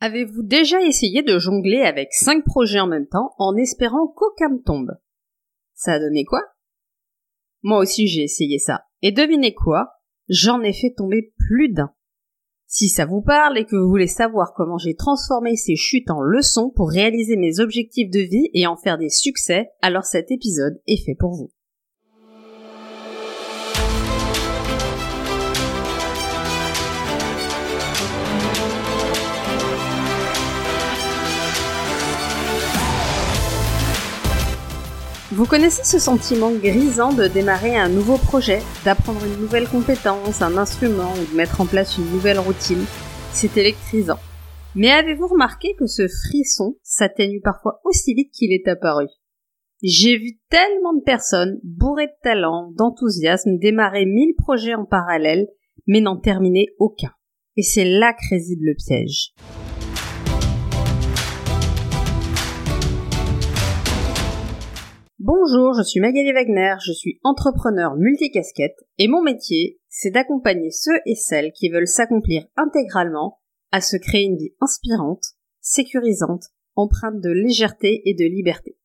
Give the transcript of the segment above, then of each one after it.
Avez-vous déjà essayé de jongler avec cinq projets en même temps en espérant qu'aucun ne tombe? Ça a donné quoi? Moi aussi j'ai essayé ça. Et devinez quoi? J'en ai fait tomber plus d'un. Si ça vous parle et que vous voulez savoir comment j'ai transformé ces chutes en leçons pour réaliser mes objectifs de vie et en faire des succès, alors cet épisode est fait pour vous. Vous connaissez ce sentiment grisant de démarrer un nouveau projet, d'apprendre une nouvelle compétence, un instrument ou de mettre en place une nouvelle routine? C'est électrisant. Mais avez-vous remarqué que ce frisson s'atténue parfois aussi vite qu'il est apparu? J'ai vu tellement de personnes bourrées de talent, d'enthousiasme, démarrer mille projets en parallèle, mais n'en terminer aucun. Et c'est là que réside le piège. Bonjour, je suis Magali Wagner, je suis entrepreneur multicasquette et mon métier, c'est d'accompagner ceux et celles qui veulent s'accomplir intégralement à se créer une vie inspirante, sécurisante, empreinte de légèreté et de liberté.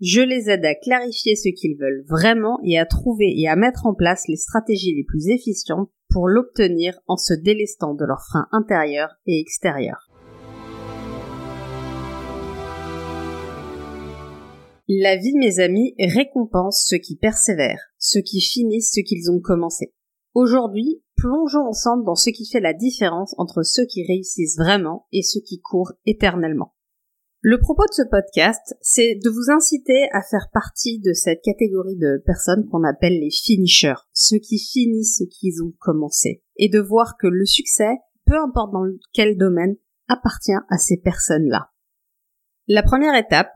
Je les aide à clarifier ce qu'ils veulent vraiment et à trouver et à mettre en place les stratégies les plus efficientes pour l'obtenir en se délestant de leurs freins intérieurs et extérieurs. La vie, mes amis, récompense ceux qui persévèrent, ceux qui finissent ce qu'ils ont commencé. Aujourd'hui, plongeons ensemble dans ce qui fait la différence entre ceux qui réussissent vraiment et ceux qui courent éternellement. Le propos de ce podcast, c'est de vous inciter à faire partie de cette catégorie de personnes qu'on appelle les finishers, ceux qui finissent ce qu'ils ont commencé, et de voir que le succès, peu importe dans quel domaine, appartient à ces personnes-là. La première étape,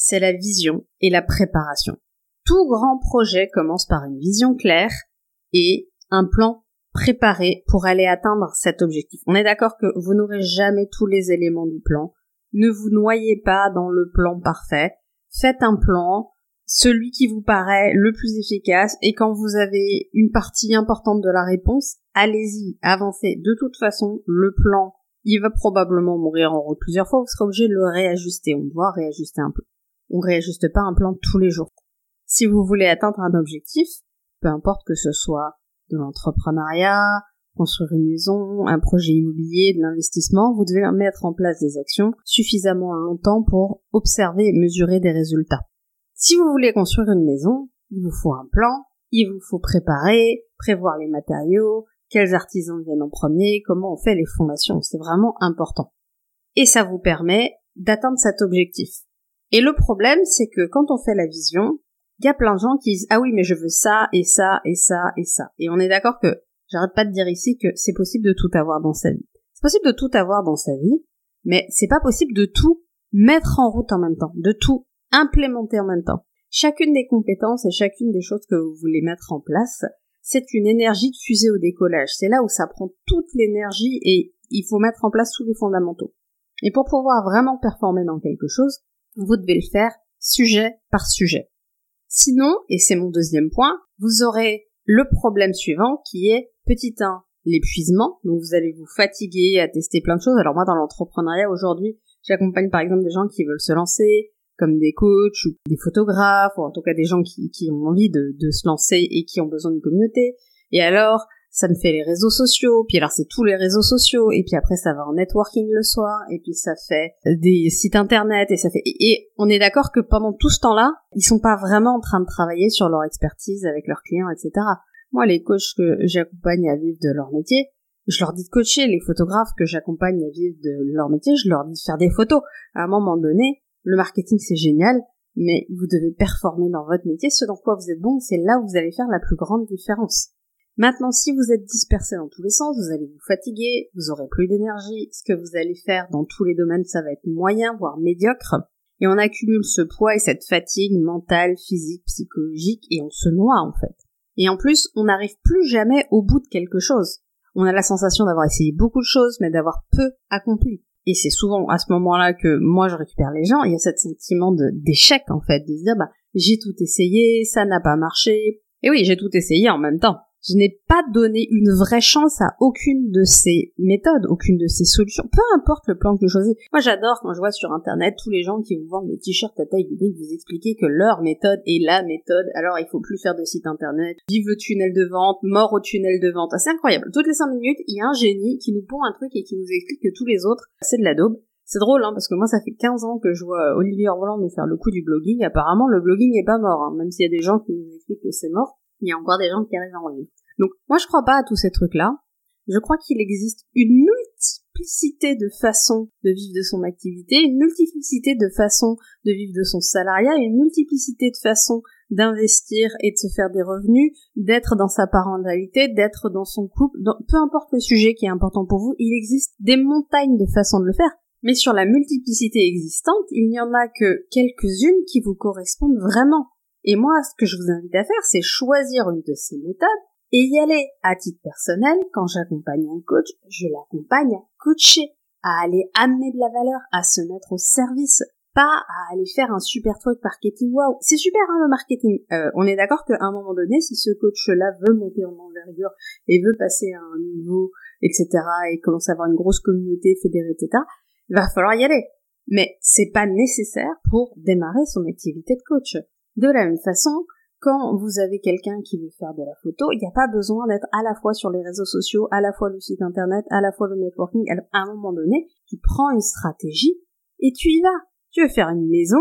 c'est la vision et la préparation. Tout grand projet commence par une vision claire et un plan préparé pour aller atteindre cet objectif. On est d'accord que vous n'aurez jamais tous les éléments du plan. Ne vous noyez pas dans le plan parfait. Faites un plan, celui qui vous paraît le plus efficace, et quand vous avez une partie importante de la réponse, allez-y, avancez. De toute façon, le plan, il va probablement mourir en route plusieurs fois, vous serez obligé de le réajuster. On doit réajuster un peu on réajuste pas un plan tous les jours. Si vous voulez atteindre un objectif, peu importe que ce soit de l'entrepreneuriat, construire une maison, un projet immobilier, de l'investissement, vous devez mettre en place des actions suffisamment longtemps pour observer et mesurer des résultats. Si vous voulez construire une maison, il vous faut un plan, il vous faut préparer, prévoir les matériaux, quels artisans viennent en premier, comment on fait les fondations, c'est vraiment important. Et ça vous permet d'atteindre cet objectif. Et le problème, c'est que quand on fait la vision, il y a plein de gens qui disent ah oui mais je veux ça et ça et ça et ça. Et on est d'accord que j'arrête pas de dire ici que c'est possible de tout avoir dans sa vie. C'est possible de tout avoir dans sa vie, mais c'est pas possible de tout mettre en route en même temps, de tout implémenter en même temps. Chacune des compétences et chacune des choses que vous voulez mettre en place, c'est une énergie de fusée au décollage. C'est là où ça prend toute l'énergie et il faut mettre en place tous les fondamentaux. Et pour pouvoir vraiment performer dans quelque chose, vous devez le faire sujet par sujet. Sinon, et c'est mon deuxième point, vous aurez le problème suivant qui est petit 1, l'épuisement. Donc vous allez vous fatiguer à tester plein de choses. Alors moi dans l'entrepreneuriat aujourd'hui, j'accompagne par exemple des gens qui veulent se lancer, comme des coachs ou des photographes, ou en tout cas des gens qui, ont envie de, de se lancer et qui ont besoin d'une communauté. Et alors, ça me fait les réseaux sociaux, puis alors c'est tous les réseaux sociaux, et puis après ça va en networking le soir, et puis ça fait des sites internet, et ça fait... Et, on est d'accord que pendant tout ce temps-là, ils sont pas vraiment en train de travailler sur leur expertise avec leurs clients, etc. Moi, les coachs que j'accompagne à vivre de leur métier, je leur dis de coacher, les photographes que j'accompagne à vivre de leur métier, je leur dis de faire des photos. À un moment donné, le marketing c'est génial, mais vous devez performer dans votre métier, ce dans quoi vous êtes bon, c'est là où vous allez faire la plus grande différence. Maintenant, si vous êtes dispersé dans tous les sens, vous allez vous fatiguer, vous aurez plus d'énergie, ce que vous allez faire dans tous les domaines, ça va être moyen, voire médiocre, et on accumule ce poids et cette fatigue mentale, physique, psychologique, et on se noie en fait. Et en plus, on n'arrive plus jamais au bout de quelque chose. On a la sensation d'avoir essayé beaucoup de choses, mais d'avoir peu accompli. Et c'est souvent à ce moment-là que moi je récupère les gens, il y a ce sentiment d'échec en fait, de se dire bah j'ai tout essayé, ça n'a pas marché. Et oui, j'ai tout essayé en même temps Je n'ai pas donné une vraie chance à aucune de ces méthodes, aucune de ces solutions, peu importe le plan que je choisis. Moi, j'adore quand je vois sur Internet tous les gens qui vous vendent des t-shirts à taille unique, vous expliquer que leur méthode est la méthode, alors il faut plus faire de site Internet, vive le tunnel de vente, mort au tunnel de vente. c'est incroyable. Toutes les 5 minutes, il y a un génie qui nous pond un truc et qui nous explique que tous les autres, c'est de la daube. C'est drôle, hein, parce que moi, ça fait 15 ans que je vois Olivier Orvoland nous faire le coup du blogging. Apparemment, le blogging n'est pas mort, hein, même s'il y a des gens qui nous expliquent que c'est mort. Il y a encore des gens qui arrivent en vivre. Donc moi je crois pas à tous ces trucs-là. Je crois qu'il existe une multiplicité de façons de vivre de son activité, une multiplicité de façons de vivre de son salariat, une multiplicité de façons d'investir et de se faire des revenus, d'être dans sa parentalité, d'être dans son couple, peu importe le sujet qui est important pour vous, il existe des montagnes de façons de le faire. Mais sur la multiplicité existante, il n'y en a que quelques-unes qui vous correspondent vraiment. Et moi, ce que je vous invite à faire, c'est choisir une de ces méthodes et y aller. À titre personnel, quand j'accompagne un coach, je l'accompagne à coacher, à aller amener de la valeur, à se mettre au service, pas à aller faire un super truc marketing. Waouh, c'est super hein, le marketing. Euh, on est d'accord qu'à un moment donné, si ce coach-là veut monter en envergure et veut passer à un niveau, etc., et commencer à avoir une grosse communauté fédérée, etc., il va falloir y aller. Mais c'est pas nécessaire pour démarrer son activité de coach. De la même façon, quand vous avez quelqu'un qui veut faire de la photo, il n'y a pas besoin d'être à la fois sur les réseaux sociaux, à la fois le site internet, à la fois le networking. À un moment donné, tu prends une stratégie et tu y vas. Tu veux faire une maison,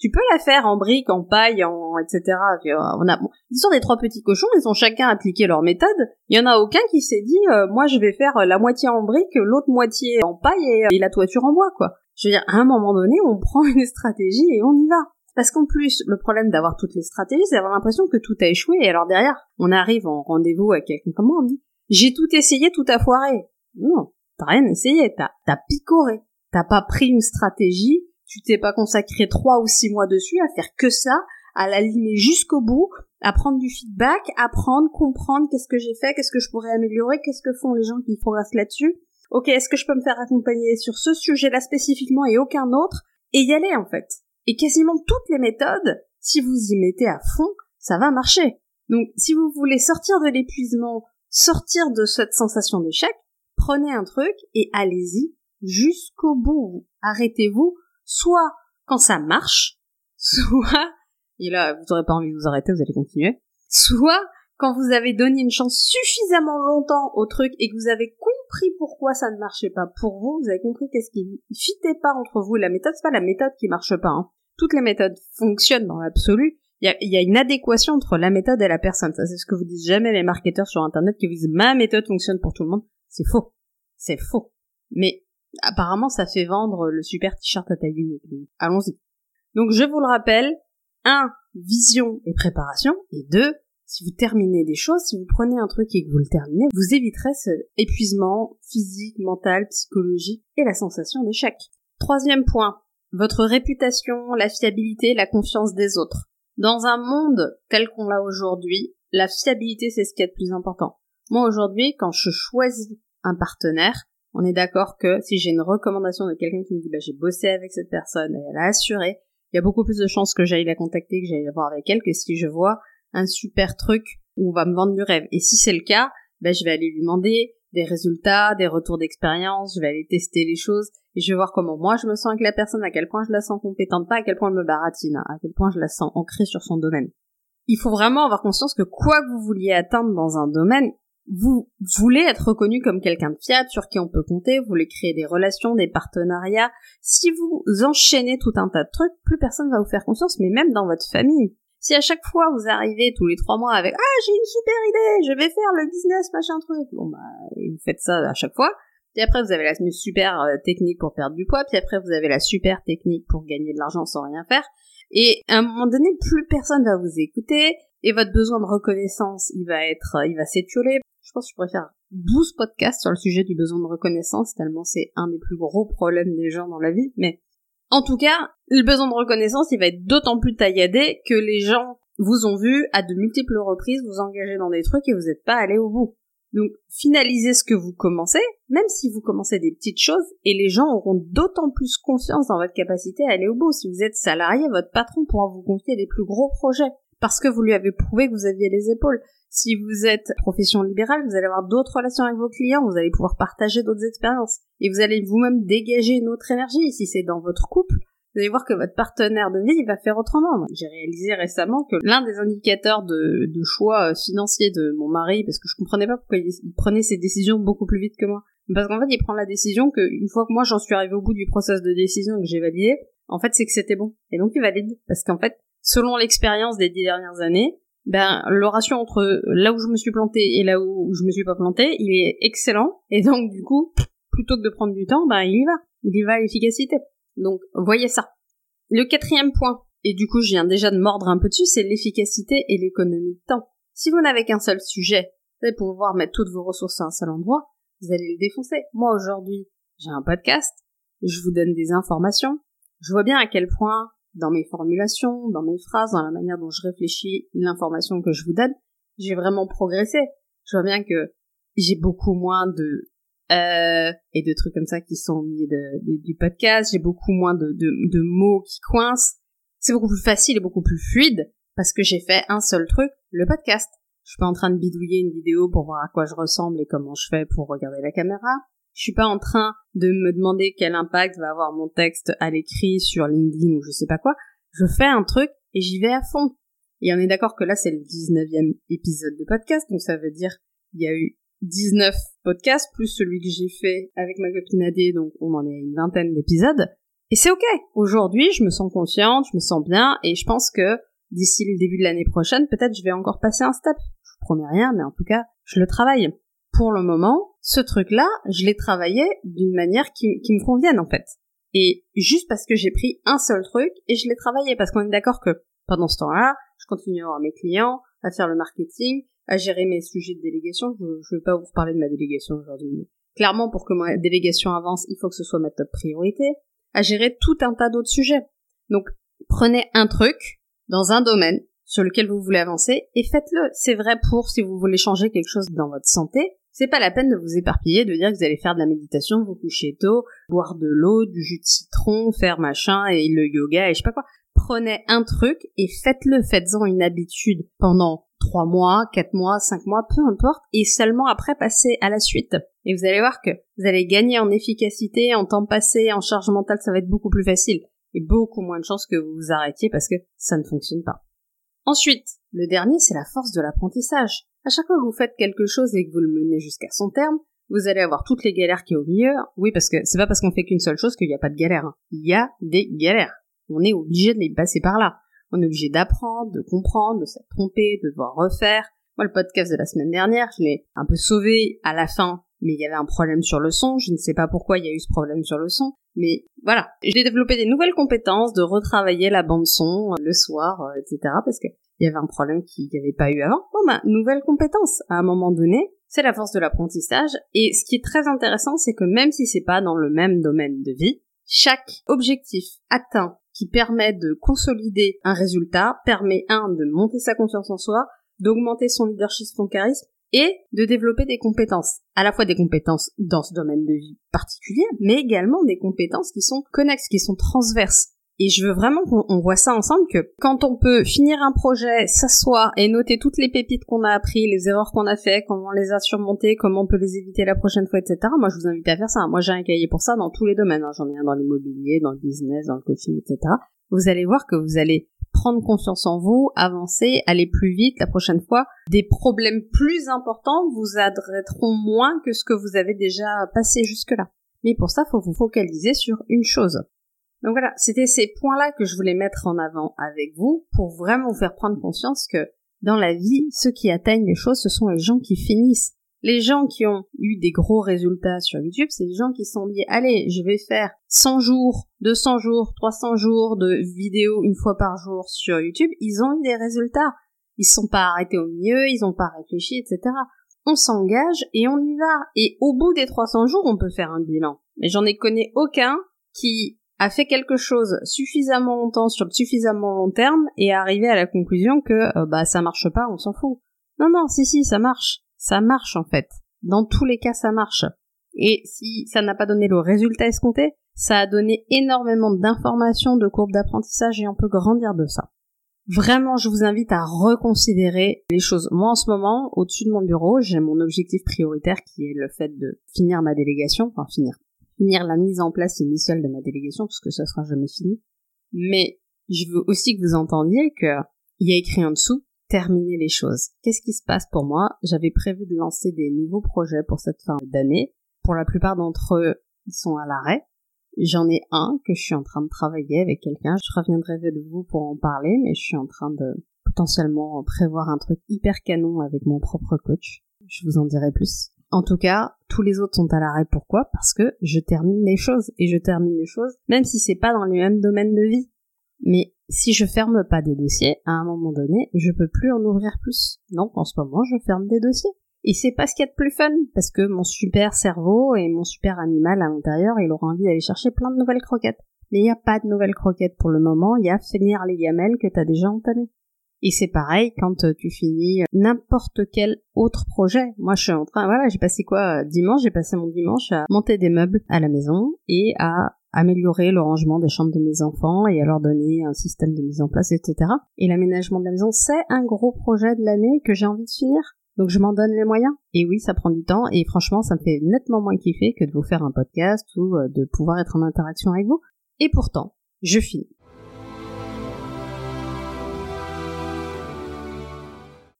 tu peux la faire en briques, en paille, en etc. Euh, on a bon, des trois petits cochons, ils ont chacun appliqué leur méthode. Il y en a aucun qui s'est dit, euh, moi je vais faire la moitié en briques, l'autre moitié en paille et, et la toiture en bois, quoi. Je veux dire, à un moment donné, on prend une stratégie et on y va. Parce qu'en plus, le problème d'avoir toutes les stratégies, c'est d'avoir l'impression que tout a échoué, et alors derrière, on arrive en rendez-vous avec quelqu'un, comment on dit? J'ai tout essayé, tout a foiré. Non, t'as rien essayé, t'as, t'as picoré. T'as pas pris une stratégie, tu t'es pas consacré trois ou six mois dessus à faire que ça, à l'alimer jusqu'au bout, à prendre du feedback, apprendre, comprendre qu'est-ce que j'ai fait, qu'est-ce que je pourrais améliorer, qu'est-ce que font les gens qui progressent là-dessus. Ok, est-ce que je peux me faire accompagner sur ce sujet-là spécifiquement et aucun autre? Et y aller en fait. Et quasiment toutes les méthodes, si vous y mettez à fond, ça va marcher. Donc si vous voulez sortir de l'épuisement, sortir de cette sensation d'échec, prenez un truc et allez-y jusqu'au bout. Arrêtez-vous, soit quand ça marche, soit, et là vous n'aurez pas envie de vous arrêter, vous allez continuer, soit quand vous avez donné une chance suffisamment longtemps au truc et que vous avez compris pourquoi ça ne marchait pas pour vous, vous avez compris qu'est-ce qui fitait pas entre vous. La méthode, c'est pas la méthode qui marche pas. Hein toutes les méthodes fonctionnent dans l'absolu, il y a, une adéquation entre la méthode et la personne. Ça, c'est ce que vous disent jamais les marketeurs sur Internet qui vous disent ma méthode fonctionne pour tout le monde. C'est faux. C'est faux. Mais apparemment, ça fait vendre le super t-shirt à taille unique. Allons-y. Donc, je vous le rappelle, un, vision et préparation, et deux, si vous terminez des choses, si vous prenez un truc et que vous le terminez, vous éviterez ce épuisement physique, mental, psychologique et la sensation d'échec. Troisième point, votre réputation, la fiabilité, la confiance des autres. Dans un monde tel qu'on l'a aujourd'hui, la fiabilité c'est ce qui est le plus important. Moi aujourd'hui, quand je choisis un partenaire, on est d'accord que si j'ai une recommandation de quelqu'un qui me dit bah, j'ai bossé avec cette personne et elle a assuré, il y a beaucoup plus de chances que j'aille la contacter, que j'aille la voir avec elle que si je vois un super truc où on va me vendre du rêve. Et si c'est le cas, ben, je vais aller lui demander des résultats, des retours d'expérience, je vais aller tester les choses et je vais voir comment moi je me sens avec la personne, à quel point je la sens compétente, pas à quel point elle me baratine, à quel point je la sens ancrée sur son domaine. Il faut vraiment avoir conscience que quoi que vous vouliez atteindre dans un domaine, vous voulez être reconnu comme quelqu'un de fiable sur qui on peut compter, vous voulez créer des relations, des partenariats. Si vous enchaînez tout un tas de trucs, plus personne va vous faire confiance, mais même dans votre famille. Si à chaque fois vous arrivez tous les trois mois avec ah j'ai une super idée, je vais faire le business machin truc, bon bah vous faites ça à chaque fois. Puis après vous avez la super euh, technique pour perdre du poids, puis après vous avez la super technique pour gagner de l'argent sans rien faire. Et à un moment donné, plus personne va vous écouter et votre besoin de reconnaissance, il va être, il va s'étioler. Je pense que je pourrais faire 12 podcasts sur le sujet du besoin de reconnaissance, tellement c'est un des plus gros problèmes des gens dans la vie. Mais en tout cas, le besoin de reconnaissance, il va être d'autant plus tailladé que les gens vous ont vu à de multiples reprises vous engager dans des trucs et vous n'êtes pas allé au bout. Donc, finalisez ce que vous commencez, même si vous commencez des petites choses, et les gens auront d'autant plus confiance dans votre capacité à aller au bout. Si vous êtes salarié, votre patron pourra vous confier des plus gros projets, parce que vous lui avez prouvé que vous aviez les épaules. Si vous êtes profession libérale, vous allez avoir d'autres relations avec vos clients, vous allez pouvoir partager d'autres expériences et vous allez vous-même dégager une autre énergie. Si c'est dans votre couple, vous allez voir que votre partenaire de vie va faire autrement. J'ai réalisé récemment que l'un des indicateurs de, choix euh, financier de mon mari, parce que je comprenais pas pourquoi il, prenait ses décisions beaucoup plus vite que moi, parce qu'en fait il prend la décision que une fois que moi j'en suis arrivé au bout du process de décision et que j'ai validé, en fait c'est que c'était bon. Et donc il valide, parce qu'en fait, selon l'expérience des dix dernières années, ben le ratio entre là où je me suis planté et là où je me suis pas planté, il est excellent. Et donc du coup, plutôt que de prendre du temps, ben il y va. Il y va à l'efficacité. Donc, voyez ça. Le quatrième point, et du coup je viens déjà de mordre un peu dessus, c'est l'efficacité et l'économie de temps. Si vous n'avez qu'un seul sujet, vous allez pouvoir mettre toutes vos ressources à un seul endroit, vous allez le défoncer. Moi aujourd'hui, j'ai un podcast, je vous donne des informations, je vois bien à quel point, dans mes formulations, dans mes phrases, dans la manière dont je réfléchis l'information que je vous donne, j'ai vraiment progressé. Je vois bien que j'ai beaucoup moins de euh, et de trucs comme ça qui sont au de, du podcast. J'ai beaucoup moins de, de mots qui coincent. C'est beaucoup plus facile et beaucoup plus fluide parce que j'ai fait un seul truc, le podcast. Je suis pas en train de bidouiller une vidéo pour voir à quoi je ressemble et comment je fais pour regarder la caméra. Je suis pas en train de me demander quel impact va avoir mon texte à l'écrit sur LinkedIn ou je sais pas quoi. Je fais un truc et j'y vais à fond. Et on est d'accord que là c'est le 19e épisode de podcast, donc ça veut dire il y a eu 19 podcasts, plus celui que j'ai fait avec ma copine Adé, donc on en est à une vingtaine d'épisodes. Et c'est ok. Aujourd'hui, je me sens confiante, je me sens bien, et je pense que d'ici le début de l'année prochaine, peut-être je vais encore passer un step. Je vous promets rien, mais en tout cas, je le travaille. Pour le moment, ce truc-là, je l'ai travaillé d'une manière qui, me convienne, en fait. Et juste parce que j'ai pris un seul truc, et je l'ai travaillé, parce qu'on est d'accord que pendant ce temps-là, je continue à avoir mes clients, à faire le marketing, à gérer mes sujets de délégation. Je ne vais pas vous parler de ma délégation aujourd'hui. Clairement, pour que ma délégation avance, il faut que ce soit ma top priorité. À gérer tout un tas d'autres sujets. Donc, prenez un truc dans un domaine sur lequel vous voulez avancer et faites-le. C'est vrai pour si vous voulez changer quelque chose dans votre santé. C'est pas la peine de vous éparpiller, de dire que vous allez faire de la méditation, vous coucher tôt, boire de l'eau, du jus de citron, faire machin et le yoga et je sais pas quoi. Prenez un truc et faites-le, faites-en une habitude pendant trois mois, quatre mois, cinq mois, peu importe, et seulement après passer à la suite. Et vous allez voir que vous allez gagner en efficacité, en temps passé, en charge mentale, ça va être beaucoup plus facile. Et beaucoup moins de chances que vous vous arrêtiez parce que ça ne fonctionne pas. Ensuite, le dernier, c'est la force de l'apprentissage. À chaque fois que vous faites quelque chose et que vous le menez jusqu'à son terme, vous allez avoir toutes les galères qui est au milieu. Oui, parce que c'est pas parce qu'on fait qu'une seule chose qu'il n'y a pas de galère. Hein. Il y a des galères. On est obligé de les passer par là. On est obligé d'apprendre, de comprendre, de s'être trompé, de devoir refaire. Moi, le podcast de la semaine dernière, je l'ai un peu sauvé à la fin, mais il y avait un problème sur le son. Je ne sais pas pourquoi il y a eu ce problème sur le son, mais voilà. J'ai développé des nouvelles compétences de retravailler la bande son euh, le soir, euh, etc. parce que il y avait un problème qu'il n'y avait pas eu avant. Bon bah, nouvelle compétence. À un moment donné, c'est la force de l'apprentissage. Et ce qui est très intéressant, c'est que même si c'est pas dans le même domaine de vie, chaque objectif atteint qui permet de consolider un résultat, permet un de monter sa confiance en soi, d'augmenter son leadership, son charisme et de développer des compétences, à la fois des compétences dans ce domaine de vie particulier, mais également des compétences qui sont connexes, qui sont transverses. Et je veux vraiment qu'on voit ça ensemble que quand on peut finir un projet, s'asseoir et noter toutes les pépites qu'on a appris, les erreurs qu'on a fait, comment on les a surmontées, comment on peut les éviter la prochaine fois, etc. Moi, je vous invite à faire ça. Moi, j'ai un cahier pour ça dans tous les domaines. Hein. J'en ai un dans l'immobilier, dans le business, dans le coaching, etc. Vous allez voir que vous allez prendre confiance en vous, avancer, aller plus vite la prochaine fois. Des problèmes plus importants vous adresseront moins que ce que vous avez déjà passé jusque-là. Mais pour ça, faut vous focaliser sur une chose. Donc voilà, c'était ces points-là que je voulais mettre en avant avec vous pour vraiment vous faire prendre conscience que dans la vie, ceux qui atteignent les choses, ce sont les gens qui finissent. Les gens qui ont eu des gros résultats sur YouTube, c'est les gens qui sont dit, allez, je vais faire 100 jours, 200 jours, 300 jours de vidéos une fois par jour sur YouTube. Ils ont eu des résultats. Ils se sont pas arrêtés au milieu, ils ont pas réfléchi, etc. On s'engage et on y va. Et au bout des 300 jours, on peut faire un bilan. Mais j'en ai connu aucun qui a fait quelque chose suffisamment longtemps sur le suffisamment long terme et arrivé à la conclusion que euh, bah ça marche pas, on s'en fout. Non non, si si, ça marche. Ça marche en fait. Dans tous les cas, ça marche. Et si ça n'a pas donné le résultat escompté, ça a donné énormément d'informations, de courbes d'apprentissage et on peut grandir de ça. Vraiment, je vous invite à reconsidérer les choses. Moi, en ce moment, au-dessus de mon bureau, j'ai mon objectif prioritaire qui est le fait de finir ma délégation, enfin finir, finir la mise en place initiale de ma délégation, parce que ça sera jamais fini. Mais je veux aussi que vous entendiez que il y a écrit en dessous terminer les choses. Qu'est-ce qui se passe pour moi? J'avais prévu de lancer des nouveaux projets pour cette fin d'année. Pour la plupart d'entre eux, ils sont à l'arrêt. J'en ai un que je suis en train de travailler avec quelqu'un. Je reviendrai de vous pour en parler, mais je suis en train de potentiellement prévoir un truc hyper canon avec mon propre coach. Je vous en dirai plus. En tout cas, tous les autres sont à l'arrêt. Pourquoi? Parce que je termine les choses. Et je termine les choses, même si c'est pas dans les mêmes domaines de vie. Mais si je ferme pas des dossiers, à un moment donné, je peux plus en ouvrir plus. Donc en ce moment, je ferme des dossiers. Et c'est pas ce qu'il y a de plus fun, parce que mon super cerveau et mon super animal à l'intérieur, il aura envie d'aller chercher plein de nouvelles croquettes. Mais il n'y a pas de nouvelles croquettes pour le moment, il y a finir les gamelles que t'as déjà entamées. Et c'est pareil quand euh, tu finis n'importe quel autre projet. Moi, je suis en train, voilà, j'ai passé quoi euh, dimanche J'ai passé mon dimanche à monter des meubles à la maison et à améliorer le rangement des chambres de mes enfants et à leur donner un système de mise en place, etc. Et l'aménagement de la maison, c'est un gros projet de l'année que j'ai envie de finir. Donc je m'en donne les moyens. Et oui, ça prend du temps et franchement, ça me fait nettement moins kiffer que de vous faire un podcast ou euh, de pouvoir être en interaction avec vous. Et pourtant, je finis.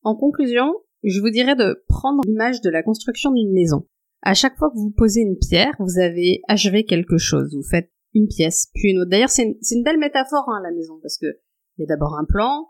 En conclusion, je vous dirais de prendre l'image de la construction d'une maison. À chaque fois que vous posez une pierre, vous avez achevé quelque chose. Vous faites une pièce, puis une autre. D'ailleurs, c'est une, belle métaphore, hein, la maison, parce que il y a d'abord un plan,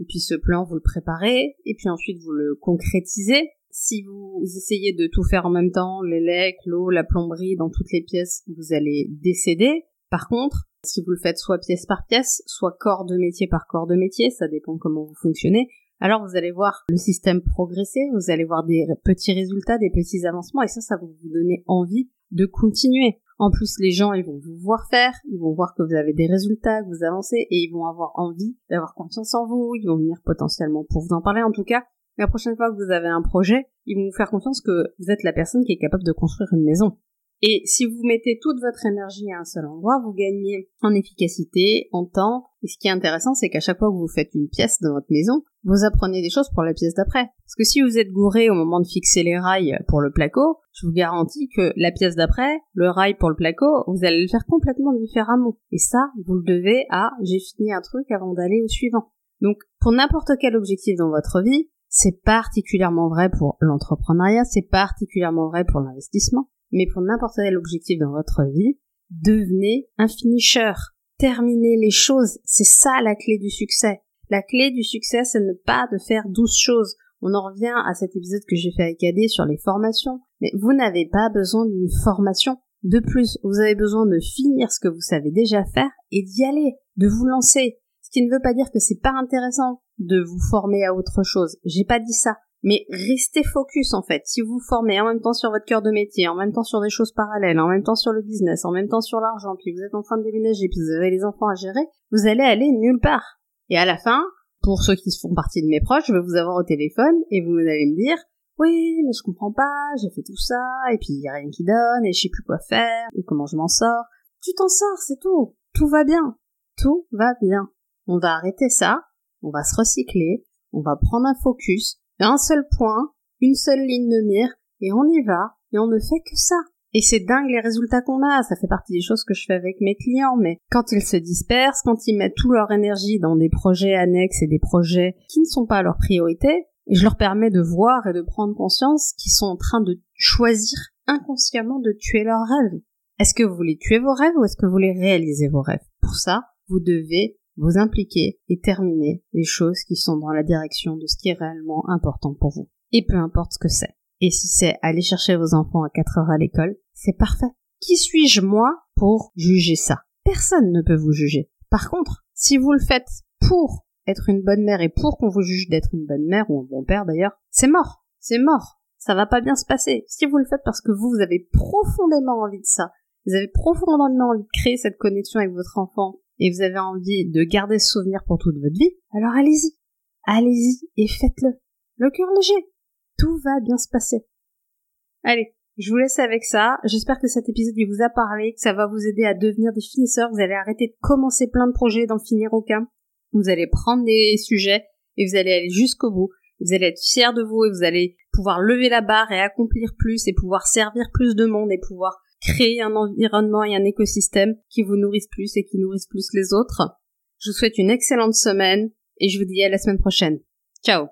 et puis ce plan, vous le préparez, et puis ensuite vous le concrétisez. Si vous essayez de tout faire en même temps, l'élec, l'eau, la plomberie, dans toutes les pièces, vous allez décéder. Par contre, si vous le faites soit pièce par pièce, soit corps de métier par corps de métier, ça dépend comment vous fonctionnez, alors vous allez voir le système progresser, vous allez voir des petits résultats, des petits avancements, et ça, ça va vous donner envie de continuer. En plus, les gens, ils vont vous voir faire, ils vont voir que vous avez des résultats, que vous avancez, et ils vont avoir envie d'avoir confiance en vous, ils vont venir potentiellement pour vous en parler. En tout cas, la prochaine fois que vous avez un projet, ils vont vous faire confiance que vous êtes la personne qui est capable de construire une maison. Et si vous mettez toute votre énergie à un seul endroit, vous gagnez en efficacité, en temps. Et ce qui est intéressant, c'est qu'à chaque fois que vous faites une pièce dans votre maison, vous apprenez des choses pour la pièce d'après. Parce que si vous êtes gouré au moment de fixer les rails pour le placo, je vous garantis que la pièce d'après, le rail pour le placo, vous allez le faire complètement différemment. Et ça, vous le devez à j'ai fini un truc avant d'aller au suivant. Donc, pour n'importe quel objectif dans votre vie, c'est particulièrement vrai pour l'entrepreneuriat, c'est particulièrement vrai pour l'investissement, mais pour n'importe quel objectif dans votre vie, devenez un finisher. Terminez les choses, c'est ça la clé du succès. La clé du succès, c'est ne pas de faire douze choses. On en revient à cet épisode que j'ai fait avec AD sur les formations. Mais vous n'avez pas besoin d'une formation. De plus, vous avez besoin de finir ce que vous savez déjà faire et d'y aller, de vous lancer. Ce qui ne veut pas dire que c'est pas intéressant de vous former à autre chose. J'ai pas dit ça. Mais restez focus en fait. Si vous formez en même temps sur votre cœur de métier, en même temps sur des choses parallèles, en même temps sur le business, en même temps sur l'argent, puis vous êtes en train de déménager, puis vous avez les enfants à gérer, vous allez aller nulle part. Et à la fin, pour ceux qui font partie de mes proches, je vais vous avoir au téléphone et vous allez me dire oui, mais je comprends pas, j'ai fait tout ça, et puis il y a rien qui donne, et je sais plus quoi faire, et comment je m'en sors. Tu t'en sors, c'est tout. Tout va bien. Tout va bien. On va arrêter ça, on va se recycler, on va prendre un focus, un seul point, une seule ligne de mire, et on y va, et on ne fait que ça. Et c'est dingue les résultats qu'on a, ça fait partie des choses que je fais avec mes clients, mais quand ils se dispersent, quand ils mettent toute leur énergie dans des projets annexes et des projets qui ne sont pas leur priorité, et je leur permets de voir et de prendre conscience qu'ils sont en train de choisir inconsciemment de tuer leurs rêves. Est-ce que vous voulez tuer vos rêves ou est-ce que vous voulez réaliser vos rêves? Pour ça, vous devez vous impliquer et terminer les choses qui sont dans la direction de ce qui est réellement important pour vous. Et peu importe ce que c'est. Et si c'est aller chercher vos enfants à 4 heures à l'école, c'est parfait. Qui suis-je moi pour juger ça? Personne ne peut vous juger. Par contre, si vous le faites pour être une bonne mère et pour qu'on vous juge d'être une bonne mère ou un bon père d'ailleurs, c'est mort. C'est mort. Ça va pas bien se passer. Si vous le faites parce que vous, vous avez profondément envie de ça, vous avez profondément envie de créer cette connexion avec votre enfant et vous avez envie de garder ce souvenir pour toute votre vie, alors allez-y. Allez-y et faites-le. Le cœur léger. Tout va bien se passer. Allez, je vous laisse avec ça. J'espère que cet épisode vous a parlé, que ça va vous aider à devenir des finisseurs. Vous allez arrêter de commencer plein de projets et d'en finir aucun. Vous allez prendre des sujets et vous allez aller jusqu'au bout. Vous allez être fiers de vous et vous allez pouvoir lever la barre et accomplir plus et pouvoir servir plus de monde et pouvoir créer un environnement et un écosystème qui vous nourrissent plus et qui nourrissent plus les autres. Je vous souhaite une excellente semaine et je vous dis à la semaine prochaine. Ciao